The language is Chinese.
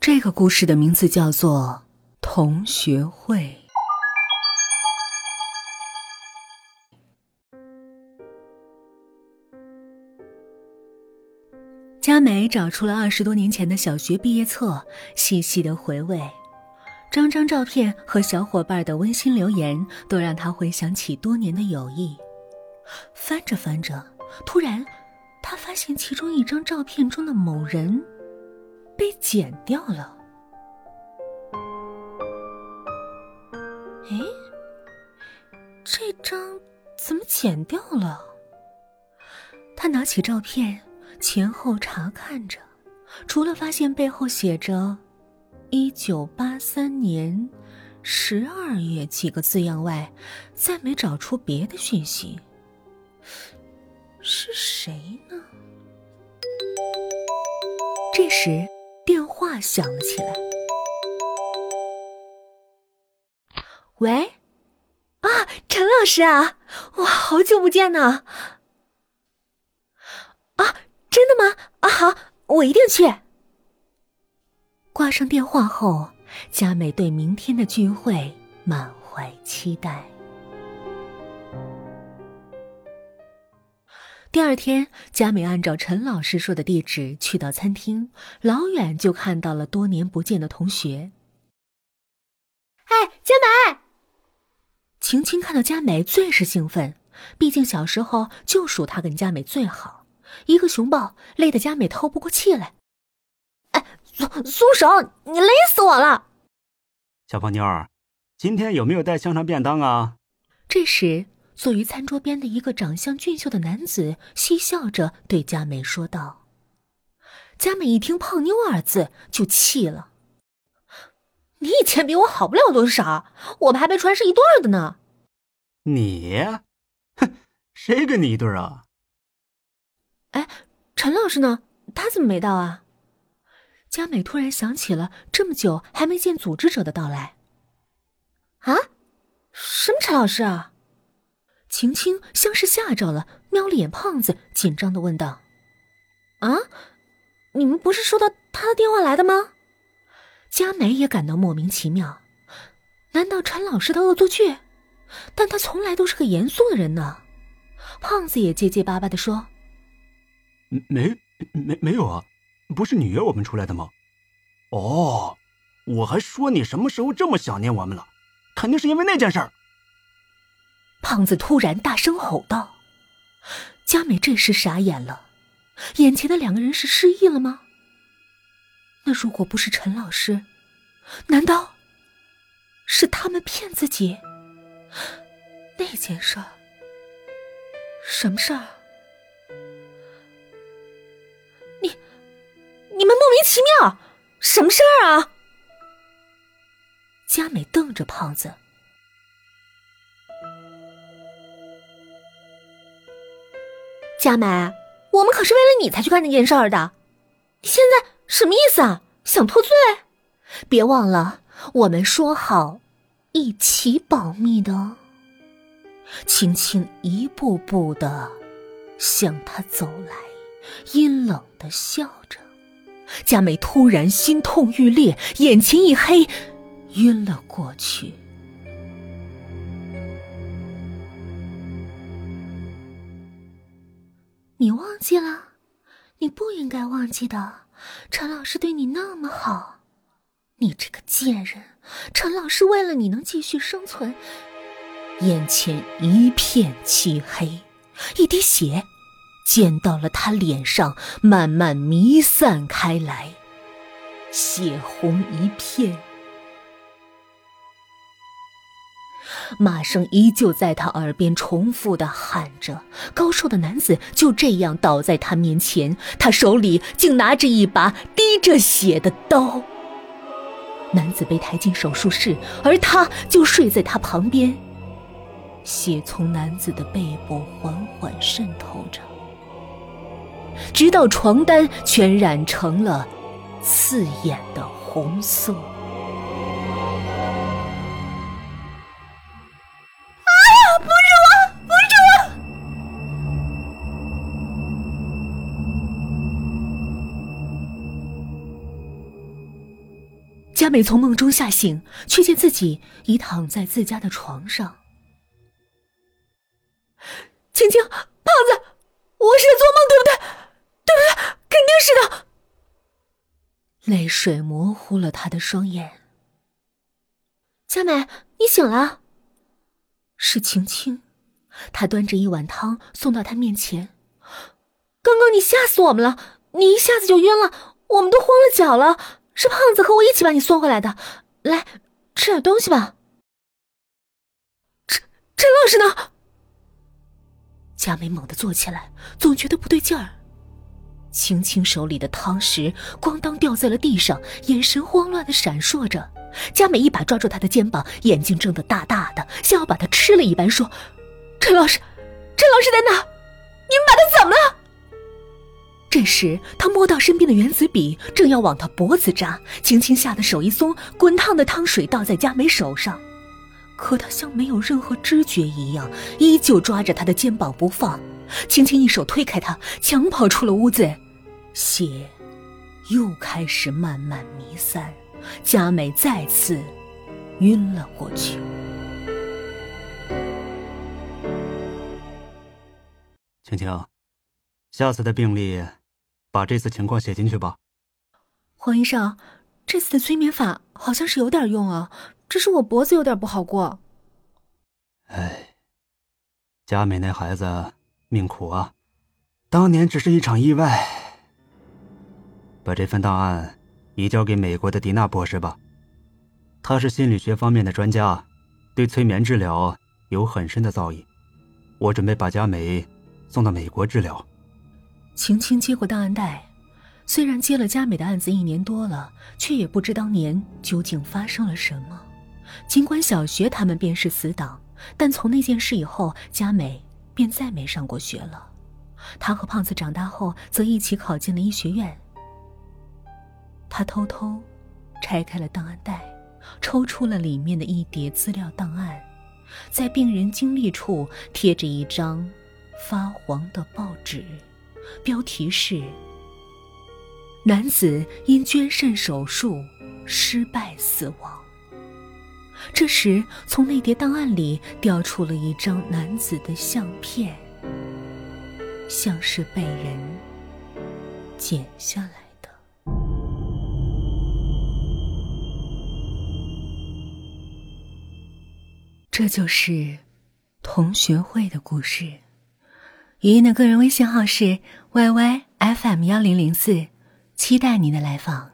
这个故事的名字叫做《同学会》。佳美找出了二十多年前的小学毕业册，细细的回味，张张照片和小伙伴的温馨留言，都让她回想起多年的友谊。翻着翻着，突然，她发现其中一张照片中的某人被剪掉了。哎，这张怎么剪掉了？他拿起照片，前后查看着，除了发现背后写着“一九八三年十二月”几个字样外，再没找出别的讯息。是谁呢？这时，电话响了起来。喂，啊，陈老师啊，哇，好久不见呢！啊，真的吗？啊，好，我一定去。挂上电话后，佳美对明天的聚会满怀期待。第二天，佳美按照陈老师说的地址去到餐厅，老远就看到了多年不见的同学。哎，佳美！晴晴看到佳美最是兴奋，毕竟小时候就属她跟佳美最好，一个熊抱累得佳美透不过气来。哎，松松手！你勒死我了！小胖妞儿，今天有没有带香肠便当啊？这时，坐于餐桌边的一个长相俊秀的男子嬉笑着对佳美说道。佳美一听“胖妞”二字就气了。你以前比我好不了多少，我们还没传是一对儿的呢。你，哼，谁跟你一对儿啊？哎，陈老师呢？他怎么没到啊？佳美突然想起了这么久还没见组织者的到来。啊？什么陈老师啊？晴晴像是吓着了，瞄了眼胖子，紧张的问道：“啊，你们不是收到他的电话来的吗？”佳美也感到莫名其妙，难道陈老师的恶作剧？但他从来都是个严肃的人呢。胖子也结结巴巴的说：“没没没有啊，不是你约我们出来的吗？哦，我还说你什么时候这么想念我们了，肯定是因为那件事儿。”胖子突然大声吼道：“佳美这时傻眼了，眼前的两个人是失忆了吗？”那如果不是陈老师，难道是他们骗自己？那件事儿，什么事儿？你、你们莫名其妙，什么事儿啊？佳美瞪着胖子，佳美，我们可是为了你才去干那件事儿的，你现在。什么意思啊？想脱罪？别忘了，我们说好一起保密的。青青一步步的向他走来，阴冷的笑着。佳美突然心痛欲裂，眼前一黑，晕了过去。你忘记了？你不应该忘记的。陈老师对你那么好，你这个贱人！陈老师为了你能继续生存，眼前一片漆黑，一滴血溅到了他脸上，慢慢弥散开来，血红一片。骂声依旧在他耳边重复的喊着，高瘦的男子就这样倒在他面前，他手里竟拿着一把滴着血的刀。男子被抬进手术室，而他就睡在他旁边。血从男子的背部缓缓渗透着，直到床单全染成了刺眼的红色。佳美从梦中吓醒，却见自己已躺在自家的床上。青青，胖子，我是在做梦，对不对？对不对？肯定是的。泪水模糊了他的双眼。佳美，你醒了。是青青，她端着一碗汤送到他面前。刚刚你吓死我们了，你一下子就晕了，我们都慌了脚了。是胖子和我一起把你送回来的。来，吃点东西吧。陈陈老师呢？佳美猛地坐起来，总觉得不对劲儿。青青手里的汤匙咣当掉在了地上，眼神慌乱的闪烁着。佳美一把抓住他的肩膀，眼睛睁得大大的，像要把他吃了一般，说：“陈老师，陈老师在哪？你们把他怎么了？”这时，他摸到身边的原子笔，正要往他脖子扎，青青吓得手一松，滚烫的汤水倒在佳美手上。可他像没有任何知觉一样，依旧抓着他的肩膀不放。青青一手推开他，抢跑出了屋子。血又开始慢慢弥散，佳美再次晕了过去。青青，下次的病历把这次情况写进去吧。黄医生，这次的催眠法好像是有点用啊。只是我脖子有点不好过。哎，佳美那孩子命苦啊，当年只是一场意外。把这份档案移交给美国的迪娜博士吧，他是心理学方面的专家，对催眠治疗有很深的造诣。我准备把佳美送到美国治疗。晴晴接过档案袋，虽然接了佳美的案子一年多了，却也不知当年究竟发生了什么。尽管小学他们便是死党，但从那件事以后，佳美便再没上过学了。他和胖子长大后，则一起考进了医学院。他偷偷拆开了档案袋，抽出了里面的一叠资料档案，在病人经历处贴着一张发黄的报纸，标题是：“男子因捐肾手术失败死亡。”这时，从那叠档案里掉出了一张男子的相片，像是被人剪下来的。这就是同学会的故事。语音的个人微信号是 yyfm 幺零零四，期待您的来访。